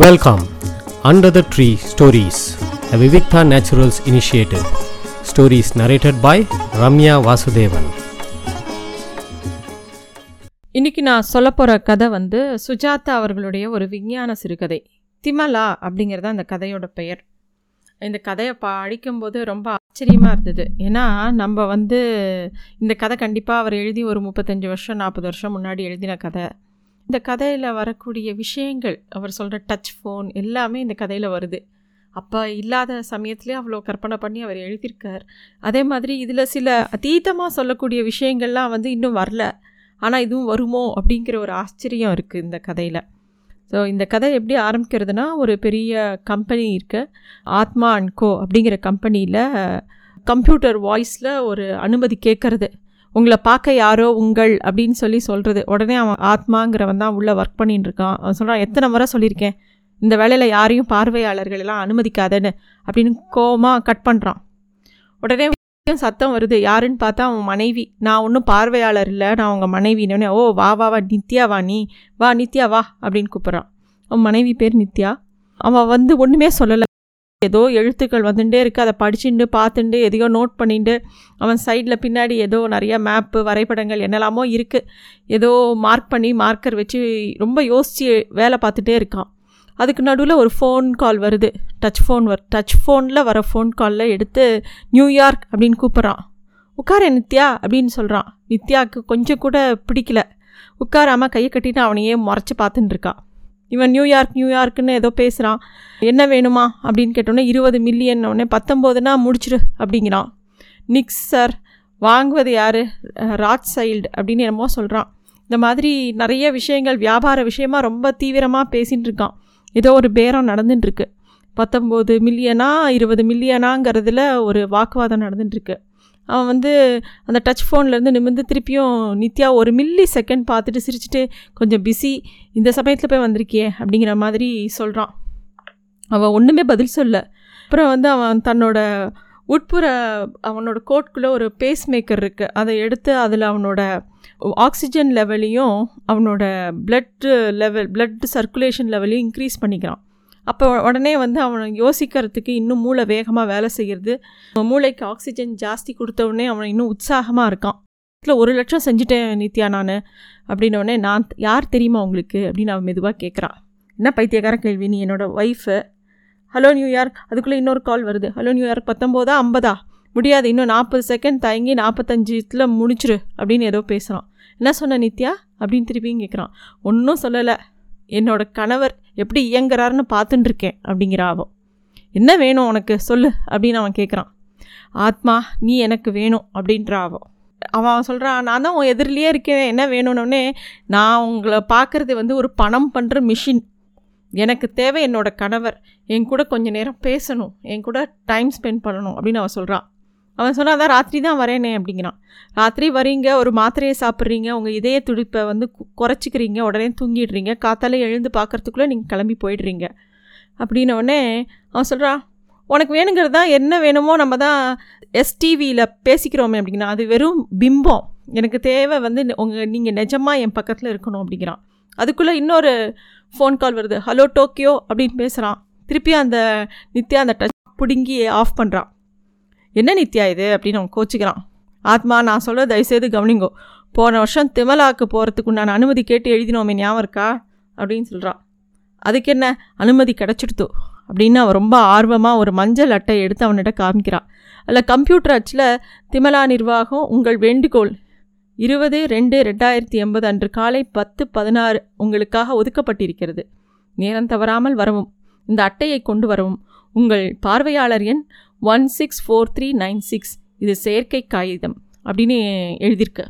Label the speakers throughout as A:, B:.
A: Welcome under the tree stories the Vivikta naturals initiative stories narrated by Ramya Vasudevan
B: இன்னைக்கு நான் சொல்ல போகிற கதை வந்து சுஜாதா அவர்களுடைய ஒரு விஞ்ஞான சிறுகதை. திமலா அப்படிங்கிறது அந்த கதையோட பெயர். இந்த கதையை படிக்கும்போது ரொம்ப ஆச்சரியமாக இருந்தது. ஏன்னா நம்ம வந்து இந்த கதை கண்டிப்பாக அவர் எழுதி ஒரு முப்பத்தஞ்சு வருஷம் நாற்பது வருஷம் முன்னாடி எழுதின கதை. இந்த கதையில் வரக்கூடிய விஷயங்கள் அவர் சொல்கிற டச் ஃபோன் எல்லாமே இந்த கதையில் வருது. அப்போ இல்லாத சமயத்துலேயே அவ்வளோ கற்பனை பண்ணி அவர் எழுதியிருக்கார். அதே மாதிரி இதில் சில அதீதமாக சொல்லக்கூடிய விஷயங்கள்லாம் வந்து இன்னும் வரல. ஆனால் இதுவும் வருமோ அப்படிங்கிற ஒரு ஆச்சரியம் இருக்குது இந்த கதையில். ஸோ இந்த கதை எப்படி ஆரம்பிக்கிறதுனா ஒரு பெரிய கம்பெனி இருக்கு. ஆத்மா அண்ட் கோ அப்படிங்கிற கம்பெனியில் கம்ப்யூட்டர் வாய்ஸில் ஒரு அனுமதி கேட்குறது. உங்களை பார்க்க யாரோ உங்கள் அப்படின்னு சொல்லி சொல்கிறது உடனே அவன் ஆத்மாங்கிறவன் தான் உள்ளே ஒர்க் பண்ணிட்டு இருக்கான். அவன் சொல்கிறான் எத்தனை முறை சொல்லியிருக்கேன்? இந்த வேலையில் யாரையும் பார்வையாளர்கள் எல்லாம் அனுமதிக்காதேன்னு அப்படின்னு கோவமாக கட் பண்ணுறான் உடனே சத்தம் வருது. யாருன்னு பார்த்தா அவன் மனைவி. நான் ஒன்றும் பார்வையாளர் இல்லை. நான் உங்கள் மனைவினே ஓ வா வா வா நித்யா வா நீ. வா நித்யா வா அப்படின்னு கூப்பிட்றான். அவன் மனைவி பேர் நித்யா. அவன் வந்து ஒன்றுமே சொல்லலை. ஏதோ எழுத்துக்கள் வந்துட்டே இருக்குது அதை படிச்சுட்டு பார்த்துட்டு எதையோ நோட் பண்ணிட்டு அவன் சைடில் பின்னாடி ஏதோ நிறைய மேப்பு வரைபடங்கள் என்னெல்லாமோ இருக்குது ஏதோ மார்க் பண்ணி மார்க்கர் வச்சு ரொம்ப யோசித்து வேலை பார்த்துட்டே இருக்கான். அதுக்கு நடுவில் ஒரு ஃபோன் கால் வருது. டச் ஃபோன் வர் டச் ஃபோனில் வர ஃபோன் காலில் எடுத்து நியூயார்க் அப்படின்னு கூப்பிட்றான். உட்கார நித்யா அப்படின்னு சொல்கிறான் நித்யாவுக்கு கொஞ்சம் கூட பிடிக்கல. உட்காராமல் கையை கட்டிட்டு அவனையே முறைச்சி பார்த்துட்டுருக்கான் இவன் நியூயார்க் நியூயார்க்குன்னு ஏதோ பேசுகிறான் என்ன வேணுமா? அப்படின்னு கேட்டோன்னே இருபது மில்லியன் உடனே பத்தொம்போதுனா முடிச்சிரு அப்படிங்கிறான். நிக்ஸ் சார் வாங்குவது யார்? ராஜ் சைல்டு அப்படின்னு என்னமோ சொல்கிறான் இந்த மாதிரி நிறைய விஷயங்கள் வியாபார விஷயமா ரொம்ப தீவிரமாக பேசிகிட்டு இருக்கான். ஏதோ ஒரு பேரம் நடந்துட்டுருக்கு பத்தொம்போது மில்லியனா இருபது மில்லியனாங்கிறதுல ஒரு வாக்குவாதம் நடந்துட்டுருக்கு அவன் வந்து அந்த டச் ஃபோன்லேருந்து நிமிர்ந்து திருப்பியும் நித்யா ஒரு மில்லி செகண்ட் பார்த்துட்டு சிரிச்சுட்டு கொஞ்சம் பிஸி இந்த சமயத்தில் போய் வந்திருக்கியே அப்படிங்கிற மாதிரி சொல்கிறான் அவன் ஒன்றுமே பதில் சொல்ல. அப்புறம் வந்து அவன் தன்னோட உட்புற அவனோட கோட்குள்ளே ஒரு பேஸ் மேக்கர் இருக்குது அதை எடுத்து அதில் அவனோட ஆக்சிஜன் லெவலையும் அவனோட ப்ளட்டு லெவல் பிளட் சர்க்குலேஷன் லெவலையும் இன்க்ரீஸ் பண்ணிக்கிறான். அப்போ உடனே வந்து அவனை யோசிக்கிறதுக்கு இன்னும் மூளை வேகமாக வேலை செய்கிறது மூளைக்கு ஆக்சிஜன் ஜாஸ்தி கொடுத்த உடனே அவன் இன்னும் உற்சாகமாக இருக்கான். இதில் ஒரு லட்சம் செஞ்சுட்டேன் நித்யா நான் அப்படின்னோடனே நான் யார் தெரியுமா உங்களுக்கு? அப்படின்னு அவன் மெதுவாக கேட்குறான் என்ன பைத்தியக்கார கேள்வி? நீ என்னோடய ஒய்ஃபு ஹலோ நியூயார்க் அதுக்குள்ளே இன்னொரு கால் வருது. ஹலோ நியூயார்க் பத்தொம்போதா ஐம்பதா முடியாது இன்னும் நாற்பது செகண்ட் தயங்கி நாற்பத்தஞ்சில் முடிச்சிரு அப்படின்னு ஏதோ பேசுகிறான் என்ன சொன்ன நித்யா? அப்படின்னு திருப்பியும் கேட்குறான் ஒன்றும் சொல்லலை. என்னோடய கணவர் எப்படி இயங்குறாருன்னு பார்த்துட்டு இருக்கேன் அப்படிங்கிற ஆவம். என்ன வேணும் உனக்கு? சொல்லு அப்படின்னு அவன் கேட்குறான் ஆத்மா நீ எனக்கு வேணும் அப்படின்ற அவன் அவன் சொல்கிறான் நான் தான் உன் எதிரிலேயே இருக்கேன். என்ன வேணும்னே நான் உங்களை பார்க்குறது வந்து ஒரு பணம் பண்ணுற மிஷின். எனக்கு தேவை என்னோடய கணவர். என் கூட கொஞ்சம் நேரம் பேசணும். என் கூட டைம் ஸ்பெண்ட் பண்ணணும் அப்படின்னு அவன் சொல்கிறான் அவன் சொன்னால் அதான் ராத்திரி தான் வரேனே அப்படிங்கிறான். ராத்திரி வரீங்க ஒரு மாத்திரையை சாப்பிட்றீங்க உங்கள் இதய துடிப்பை வந்து குறைச்சிக்கிறீங்க உடனே தூங்கிடுறீங்க காத்தால எழுந்து பார்க்குறதுக்குள்ளே நீங்கள் கிளம்பி போயிடுறீங்க அப்படின்னோடனே அவன் சொல்கிறான் உனக்கு வேணுங்கிறது தான் என்ன வேணுமோ நம்ம தான் எஸ்டிவியில் பேசிக்கிறோமே அப்படிங்கிறான் அது வெறும் பிம்பம். எனக்கு தேவை வந்து உங்கள் நீங்கள் நிஜமாக என் பக்கத்தில் இருக்கணும் அப்படிங்கிறான். அதுக்குள்ளே இன்னொரு ஃபோன் கால் வருது. ஹலோ டோக்கியோ அப்படின்னு பேசுகிறான் திருப்பி அந்த நித்யா அந்த டச் பிடுங்கி ஆஃப் பண்ணுறான் என்ன நித்யா இது? அப்படின்னு அவன் கோச்சிக்கிறான். ஆத்மா நான் சொல்ல தயவுசெய்து கவனிங்கோ. போன வருஷம் திமலாக்கு போகிறதுக்கு நான் அனுமதி கேட்டு எழுதினோமே ஞாபகம் இருக்கா? அப்படின்னு சொல்கிறான் அதுக்கு என்ன? அனுமதி கிடச்சிடுத்து அப்படின்னு அவன் ரொம்ப ஆர்வமாக ஒரு மஞ்சள் அட்டை எடுத்து அவனிட காமிக்கிறான். அதில் கம்ப்யூட்டர் அச்சில் திமலா நிர்வாகம் உங்கள் வேண்டுகோள். இருபது ரெண்டு ரெண்டாயிரத்தி எண்பது அன்று காலை பத்து பதினாறு உங்களுக்காக ஒதுக்கப்பட்டிருக்கிறது. நேரம் தவறாமல் வரவும். இந்த அட்டையை கொண்டு வரவும். உங்கள் பார்வையாளர் எண் one six four three nine six இது செயற்கை காகிதம் அப்படின்னு எழுதியிருக்கு.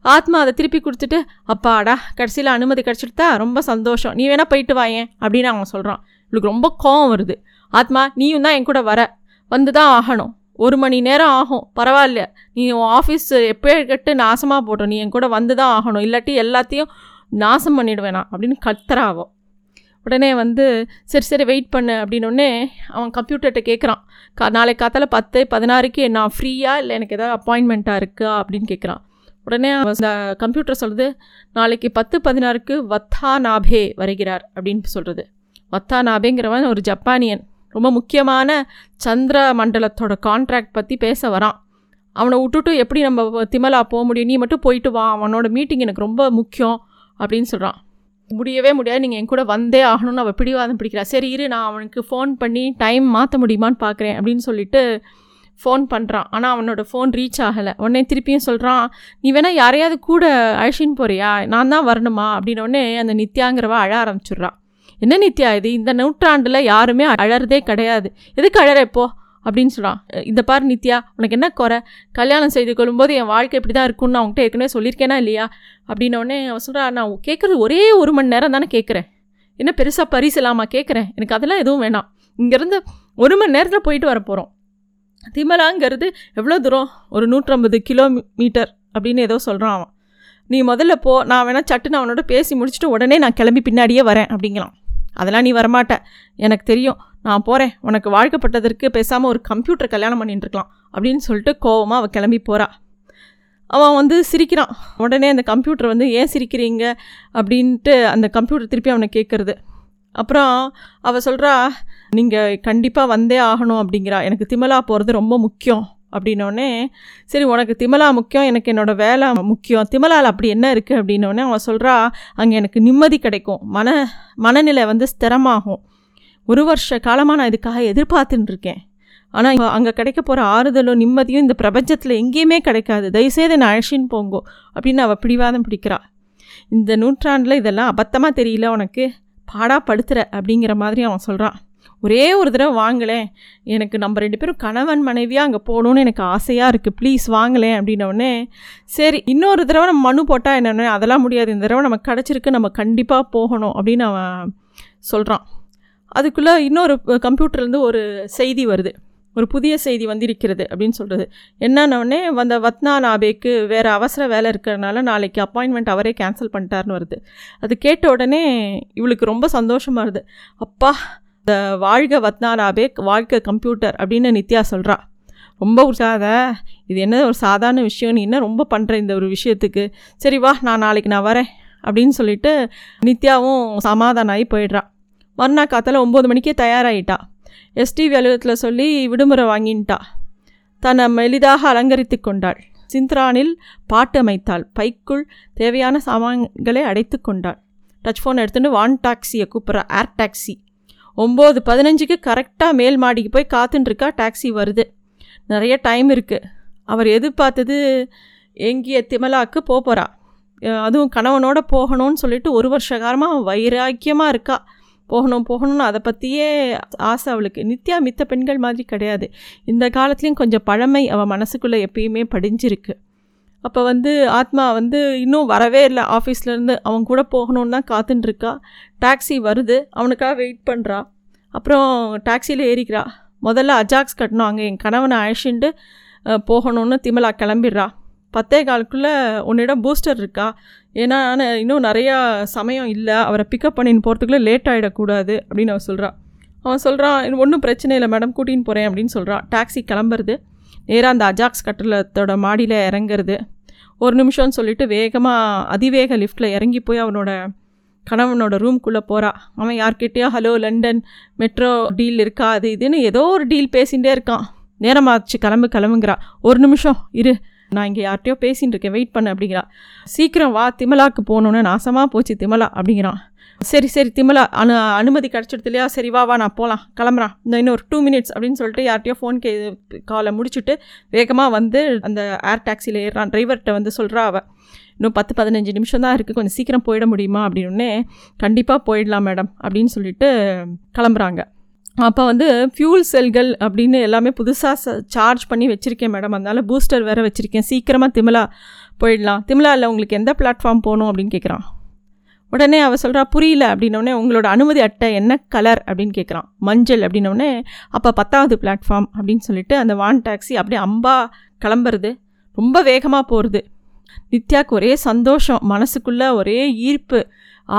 B: ஆத்மா அதை திருப்பி கொடுத்துட்டு அப்பாடா கடைசியில் அனுமதி கிடச்சிடுதா ரொம்ப சந்தோஷம். நீ வேணால் போயிட்டு வாயேன் அப்படின்னு அவன் சொல்கிறான் இவளுக்கு ரொம்ப கோவம் வருது. ஆத்மா நீயும் தான் என் கூட வர. வந்து தான் ஆகணும். ஒரு மணி நேரம் ஆகும். பரவாயில்ல. நீ உன் ஆஃபீஸ் எப்போ கட்டு நாசமாக போட்டோம். நீ என் கூட வந்து தான் ஆகணும். இல்லாட்டி எல்லாத்தையும் நாசம் பண்ணிவிடுவேனா அப்படின்னு கத்துறாவோ. உடனே வந்து சரி சரி வெயிட் பண்ணு அப்படின்னோடனே அவன் கம்ப்யூட்டர்கிட்ட கேட்குறான் கா நாளைக்கு காத்தால பத்து பதினாறுக்கு நான் ஃப்ரீயாக இல்லை எனக்கு ஏதாவது அப்பாயின்மெண்ட்டாக இருக்கா அப்படின்னு கேட்குறான் உடனே அவன் கம்ப்யூட்டர் சொல்கிறது நாளைக்கு பத்து பதினாறுக்கு வத்தா நாபே வருகிறார் அப்படின்னு சொல்கிறது வத்தா நாபேங்கிறவன் ஒரு ஜப்பானியன். ரொம்ப முக்கியமான சந்திர மண்டலத்தோட கான்ட்ராக்ட் பற்றி பேச வரான். அவனை விட்டுட்டு எப்படி நம்ம திமலா போக முடியும்? நீ மட்டும் போயிட்டு வா அவனோட மீட்டிங் எனக்கு ரொம்ப முக்கியம் அப்படின்னு சொல்கிறான் முடியவே முடியாது. நீங்கள் என் கூட வந்தே ஆகணும்னு அவள் பிடிவாதம் பிடிக்கிறா. சரி இரு நான் அவனுக்கு ஃபோன் பண்ணி டைம் மாற்ற முடியுமான்னு பார்க்குறேன் அப்படின்னு சொல்லிட்டு ஃபோன் பண்ணுறான் ஆனால் அவனோட ஃபோன் ரீச் ஆகலை. உடனே திருப்பியும் சொல்கிறான் நீ வேணால் யாரையாவது கூட அழைச்சின்னு போறியா? நான் தான் வரணுமா? அப்படின்னோடனே அந்த நித்யாங்கிறவ அழ ஆரம்பிச்சிடுறான் என்ன நித்யா இது? இந்த நூற்றாண்டில் யாருமே அழறதே கிடையாது. எதுக்கு அழற இப்போ? அப்படின்னு சொல்கிறான் இந்த பாரு நித்யா உனக்கு என்ன குறை? கல்யாணம் செய்து கொள்ளும்போது என் வாழ்க்கை இப்படி தான் இருக்கும்னு நான் ஏற்கனவே சொல்லியிருக்கேனா இல்லையா? அப்படின்னோடனே அவன் சொல்கிறா நான் கேட்குறது ஒரே ஒரு மணி நேரம் தானே கேட்குறேன் என்ன பெருசாக பரிசலாமா கேட்குறேன் எனக்கு அதெல்லாம் எதுவும் வேணாம். இங்கேருந்து ஒரு மணி நேரத்தில் போயிட்டு வர போகிறோம் திமலாங்கிறது எவ்வளோ தூரம்? ஒரு நூற்றம்பது கிலோமீட்டர் அப்படின்னு ஏதோ சொல்கிறான் அவன். நீ முதல்ல போ நான் வேணால் சட்டுன்னு அவனோட பேசி முடிச்சுட்டு உடனே நான் கிளம்பி பின்னாடியே வரேன் அப்படிங்களாம் அதெல்லாம் நீ வரமாட்ட. எனக்கு தெரியும். நான் போகிறேன் உனக்கு வாழ்க்கப்பட்டதற்கு பேசாமல் ஒரு கம்ப்யூட்டர் கல்யாணம் பண்ணிட்டுருக்கலாம் அப்படின்னு சொல்லிட்டு கோவமாக அவள் கிளம்பி போகிறா அவன் வந்து சிரிக்கிறான். உடனே அந்த கம்ப்யூட்டர் வந்து ஏன் சிரிக்கிறீங்க? அப்படின்ட்டு அந்த கம்ப்யூட்டர் திருப்பி அவனை கேட்குறது அப்புறம் அவள் சொல்கிறா நீங்கள் கண்டிப்பாக வந்தே ஆகணும் அப்படிங்கிறா. எனக்கு திமலா போகிறது ரொம்ப முக்கியம். அப்படின்னோடனே சரி உனக்கு திமலா முக்கியம் எனக்கு என்னோடய வேலை முக்கியம். திமலாவில் அப்படி என்ன இருக்குது அப்படின்னோடனே அவன் சொல்கிறா அங்கே எனக்கு நிம்மதி கிடைக்கும். மன மனநிலை வந்து ஸ்திரமாகும். ஒரு வருஷ காலமாக நான் இதுக்காக எதிர்பார்த்துட்டு இருக்கேன் ஆனால் அங்கே கிடைக்க போகிற ஆறுதலும் நிம்மதியும் இந்த பிரபஞ்சத்தில் எங்கேயுமே கிடைக்காது. தயவுசெய்து நான் அழைச்சின்னு போங்கோ அப்படின்னு அவள் பிடிவாதம் பிடிக்கிறாள் இந்த நூற்றாண்டில் இதெல்லாம் அபத்தமாக தெரியல உனக்கு. பாடா படுத்துற அப்படிங்கிற மாதிரி அவன் சொல்கிறான் ஒரே ஒரு தடவை வாங்கலேன் எனக்கு நம்ம ரெண்டு பேரும் கணவன் மனைவியாக அங்கே போகணுன்னு எனக்கு ஆசையாக இருக்குது ப்ளீஸ் வாங்கலேன் அப்படின்னோடனே சரி இன்னொரு தடவை நம்ம மனு போட்டால் என்னென்ன அதெல்லாம் முடியாது. இந்த தடவை நமக்கு கிடச்சிருக்கு நம்ம கண்டிப்பாக போகணும் அப்படின்னு அவன் சொல்கிறான் அதுக்குள்ளே இன்னொரு கம்ப்யூட்டர்லேருந்து ஒரு செய்தி வருது. ஒரு புதிய செய்தி வந்திருக்கிறது அப்படின்னு சொல்கிறது என்னன்னொடனே வந்த வத்னா நாபேக்கு வேறு அவசர வேலை இருக்கிறனால நாளைக்கு அப்பாயின்மெண்ட் அவரே கேன்சல் பண்ணிட்டார்னு வருது. அது கேட்ட உடனே இவளுக்கு ரொம்ப சந்தோஷமாக வருது அப்பா இந்த வாழ்க வத்னா நாபேக் வாழ்க கம்ப்யூட்டர் அப்படின்னு நித்யா சொல்கிறா ரொம்ப உற்சாத இது என்ன ஒரு சாதாரண விஷயம்? நீ என்ன ரொம்ப பண்ணுற இந்த ஒரு விஷயத்துக்கு? சரி வா நான் நாளைக்கு நான் வரேன் அப்படின்னு சொல்லிட்டு நித்யாவும் சமாதானம் ஆகி போயிடுறான் மறுநாள் காத்தால் ஒம்பது மணிக்கே தயாராகிட்டா எஸ்டிவி அலுவலகத்தில் சொல்லி விடுமுறை வாங்கின்ட்டா. தன்னை மெலிதாக அலங்கரித்து கொண்டாள். சிந்த்ரானில் பாட்டு அமைத்தாள் பைக்குள் தேவையான சாமான்களை அடைத்து கொண்டாள். டச் ஃபோன் எடுத்துகிட்டு வான் டாக்ஸியை கூப்பிட்றா. Air taxi. ஒம்பது பதினஞ்சுக்கு கரெக்டாக மேல் மாடிக்கு போய் காத்துட்டுருக்கா டாக்ஸி வருது. நிறைய டைம் இருக்குது அவர் எதிர்பார்த்தது எங்கிய திமலாக்கு போக போகிறா அதுவும் கணவனோட போகணும்னு சொல்லிட்டு ஒரு வருஷ காலமாக வைராக்கியமாக இருக்கா. போகணும் போகணும்னு அதை பற்றியே ஆசை அவளுக்கு. நித்யா மித்த பெண்கள் மாதிரி கிடையாது. இந்த காலத்துலேயும் கொஞ்சம் பழமை அவள் மனசுக்குள்ளே எப்பயுமே படிஞ்சிருக்கு. அப்போ வந்து ஆத்மா வந்து இன்னும் வரவே இல்லை. ஆஃபீஸ்லேருந்து அவன் கூட போகணுன்னு தான் காத்துட்டுருக்கா டாக்ஸி வருது. அவனுக்காக வெயிட் பண்ணுறா அப்புறம் டாக்ஸியில் ஏறிக்கிறா. முதல்ல அஜாக்ஸ் கட்டணும். அங்கே என் கணவனை அழைச்சிட்டு போகணுன்னு திமலா கிளம்பிடுறா. பத்தே காலுக்குள்ளே உன்னிடம் பூஸ்டர் இருக்கா? ஏன்னா இன்னும் நிறையா சமயம் இல்லை. அவரை பிக்கப் பண்ணின்னு போகிறதுக்குள்ளே லேட் ஆகிடக்கூடாது அப்படின்னு அவன் சொல்கிறான் அவன் சொல்கிறான் ஒன்றும் பிரச்சனை இல்லை மேடம் கூட்டின்னு போகிறேன் அப்படின்னு சொல்கிறான் டாக்ஸி கிளம்புறது. நேராக அந்த அஜாக்ஸ் கட்டலத்தோட மாடியில் இறங்குறது. ஒரு நிமிஷம்னு சொல்லிட்டு வேகமாக அதிவேக லிஃப்ட்டில் இறங்கி போய் அவனோட கணவனோட ரூம்குள்ளே போகிறா அவன் யார்கிட்டயோ ஹலோ லண்டன் மெட்ரோ டீல் இருக்கா? அது இதுன்னு ஏதோ ஒரு டீல் பேசிகிட்டே இருக்கான். நேரமாச்சு கிளம்பு கிளம்புங்கிறா. ஒரு நிமிஷம் இரு. நான் இங்கே யார்கிட்டயோ பேசிகிட்டு இருக்கேன். வெயிட் பண்ண அப்படிங்கிறா. சீக்கிரம் வா திமலாக்கு போகணுன்னு நாசமாக போச்சு திமலா அப்படிங்கிறான் சரி சரி திமலா அனு அனுமதி கிடச்சிடுது இல்லையா? சரி வா வா நான் போகலாம் கிளம்புறான். இந்த இன்னொரு டூ மினிட்ஸ் அப்படின்னு சொல்லிட்டு யார்கிட்டயோ ஃபோன் கே காலை முடிச்சுட்டு வேகமாக வந்து அந்த ஏர் டாக்ஸியில் ஏறான் டிரைவர்கிட்ட வந்து சொல்கிறா அவள் இன்னும் பத்து பதினஞ்சு நிமிஷம் தான் இருக்குது கொஞ்சம் சீக்கிரம் போயிட முடியுமா? அப்படின்னே கண்டிப்பாக போயிடலாம் மேடம் அப்படின்னு சொல்லிட்டு கிளம்புறாங்க. அப்போ வந்து ஃபியூல் செல்கள் அப்படின்னு எல்லாமே புதுசாக சார்ஜ் பண்ணி வச்சுருக்கேன் மேடம் அதனால் பூஸ்டர் வேறு வச்சுருக்கேன். சீக்கிரமாக திமிலா போயிடலாம். திமிலா இல்லை உங்களுக்கு எந்த பிளாட்ஃபார்ம் போகணும் அப்படின்னு கேட்குறான் உடனே அவள் சொல்கிறா புரியல அப்படின்னோடனே உங்களோட அனுமதி அட்டை என்ன கலர் அப்படின்னு கேட்குறான் மஞ்சள் அப்படின்னோடனே அப்போ பத்தாவது பிளாட்ஃபார்ம் அப்படின்னு சொல்லிட்டு அந்த வான் டாக்ஸி அப்படியே அம்பா கிளம்புறது. ரொம்ப வேகமாக போகிறது நித்யாவுக்கு ஒரே சந்தோஷம். மனசுக்குள்ளே ஒரே ஈர்ப்பு.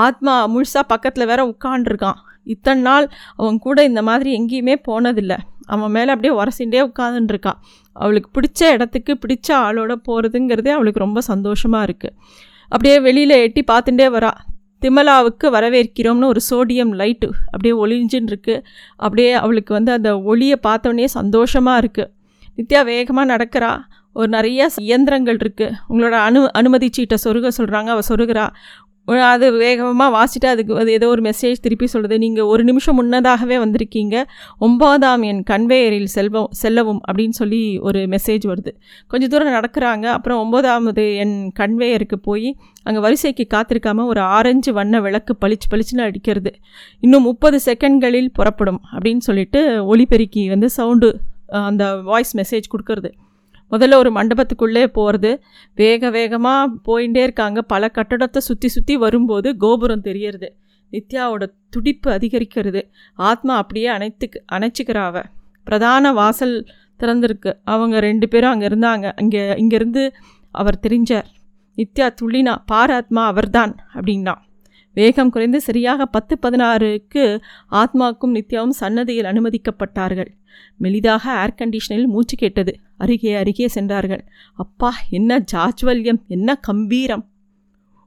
B: ஆத்மா முழுசாக பக்கத்தில் வேற உட்காண்டிருக்கான் இத்தனை நாள் அவன் கூட இந்த மாதிரி எங்கேயுமே போனதில்லை. அவன் மேலே அப்படியே உரசிண்டே உட்காந்துருக்கான் அவளுக்கு பிடிச்ச இடத்துக்கு பிடிச்ச ஆளோட போகிறதுங்கிறதே அவளுக்கு ரொம்ப சந்தோஷமாக இருக்குது அப்படியே வெளியில் எட்டி பார்த்துட்டே வரா. திமலாவுக்கு வரவேற்கிறோம்னு ஒரு சோடியம் லைட்டு அப்படியே ஒளிஞ்சின்னு இருக்கு அப்படியே அவளுக்கு வந்து அந்த ஒளியை பார்த்தோன்னே சந்தோஷமாக இருக்குது நித்யா வேகமாக நடக்கிறா. ஒரு நிறைய இயந்திரங்கள் இருக்குது உங்களோட அனு அனுமதி சீட்டை சொருக சொல்கிறாங்க அவள் சொருகிறா. அது வேகமாக வாசிட்டு அதுக்கு அது ஏதோ ஒரு மெசேஜ் திருப்பி சொல்கிறது நீங்கள் ஒரு நிமிஷம் முன்னதாகவே வந்திருக்கீங்க. ஒன்பதாம் என் கன்வேயரில் செல்வம் செல்லவும் அப்படின்னு சொல்லி ஒரு மெசேஜ் வருது. கொஞ்சம் தூரம் நடக்கிறாங்க. அப்புறம் ஒன்பதாவது என் கன்வேயருக்கு போய் அங்கே வரிசைக்கு காத்திருக்காம ஒரு ஆரஞ்சு வண்ண விளக்கு பளிச்சு பளிச்சுன்னு அடிக்கிறது. இன்னும் முப்பது செகண்ட்களில் புறப்படும் அப்படின்னு சொல்லிட்டு ஒலிபெருக்கி வந்து சவுண்டு அந்த வாய்ஸ் மெசேஜ் கொடுக்கறது. முதல்ல ஒரு மண்டபத்துக்குள்ளே போகிறது வேக வேகமாக போயிட்டே இருக்காங்க. பல கட்டடத்தை சுற்றி சுற்றி வரும்போது கோபுரம் தெரியறது. நித்யாவோட துடிப்பு அதிகரிக்கிறது. ஆத்மா அப்படியே அணைத்துக்கு அணைச்சிக்கிறாவ பிரதான வாசல் திறந்திருக்கு. அவங்க ரெண்டு பேரும் அங்கே இருந்தாங்க. அங்கே இங்கேருந்து அவர் தெரிஞ்சார். நித்யா துள்ளினா பாராத்மா அவர்தான் அப்படின்னா. வேகம் குறைந்து சரியாக பத்து பதினாறுக்கு ஆத்மாக்கும் நித்யாவும் சன்னதியில் அனுமதிக்கப்பட்டார்கள். மெலிதாக ஏர் கண்டிஷனில் மூச்சு கேட்டது. அருகே அருகே சென்றார்கள். அப்பா என்ன ஜாஜ்வல்யம் என்ன கம்பீரம்.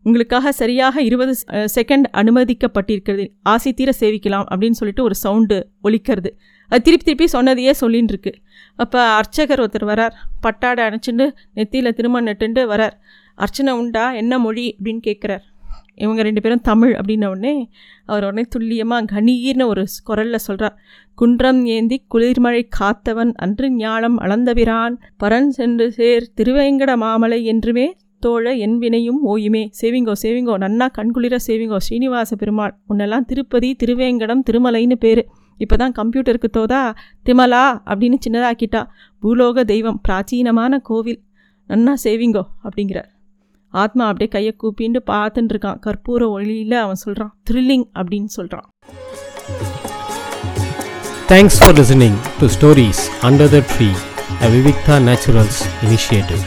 B: உங்களுக்காக சரியாக இருபது செகண்ட் அனுமதிக்கப்பட்டிருக்கிறது. ஆசை தீர சேவிக்கலாம் அப்படின்னு சொல்லிட்டு ஒரு சவுண்டு ஒலிக்கிறது. அது திருப்பி திருப்பி சொன்னதையே சொல்லின்னு இருக்கு அப்போ அர்ச்சகர் ஒருத்தர் வரார். பட்டாடை அணைச்சிட்டு நெத்தியில் திருமணம் நட்டுண்டு வரார். அர்ச்சனை உண்டா? என்ன மொழி? அப்படின்னு கேட்குறார். இவங்க ரெண்டு பேரும் தமிழ் அப்படின்ன உடனே அவர் உடனே துல்லியமாக கணீர்னு ஒரு குரலில் சொல்கிறார் குன்றம் ஏந்தி குளிர்மழை காத்தவன் அன்று ஞானம் அளந்தபிரான் பரன் சென்று சேர் திருவேங்கட மாமலை என்றுமே தோழ என் வினையும் ஓயுமே. சேவிங்கோ சேவிங்கோ நன்னா கண்குளிர சேவிங்கோ ஸ்ரீனிவாச பெருமாள் உன்னெல்லாம் திருப்பதி திருவேங்கடம் திருமலைன்னு பேர். இப்போ தான் கம்ப்யூட்டருக்கு தோதா திமலா அப்படின்னு சின்னதாக்கிட்டா பூலோக தெய்வம் பிராச்சீனமான கோவில் நன்னா சேவிங்கோ அப்படிங்கிறார். ஆத்மா அப்படியே கையை கூப்பின்னு பார்த்துட்டு இருக்கான் கற்பூர ஒளியில் அவன் சொல்கிறான் த்ரில்லிங் அப்படின்னு சொல்கிறான்
A: thanks for listening to stories under the tree a Vivikta naturals initiative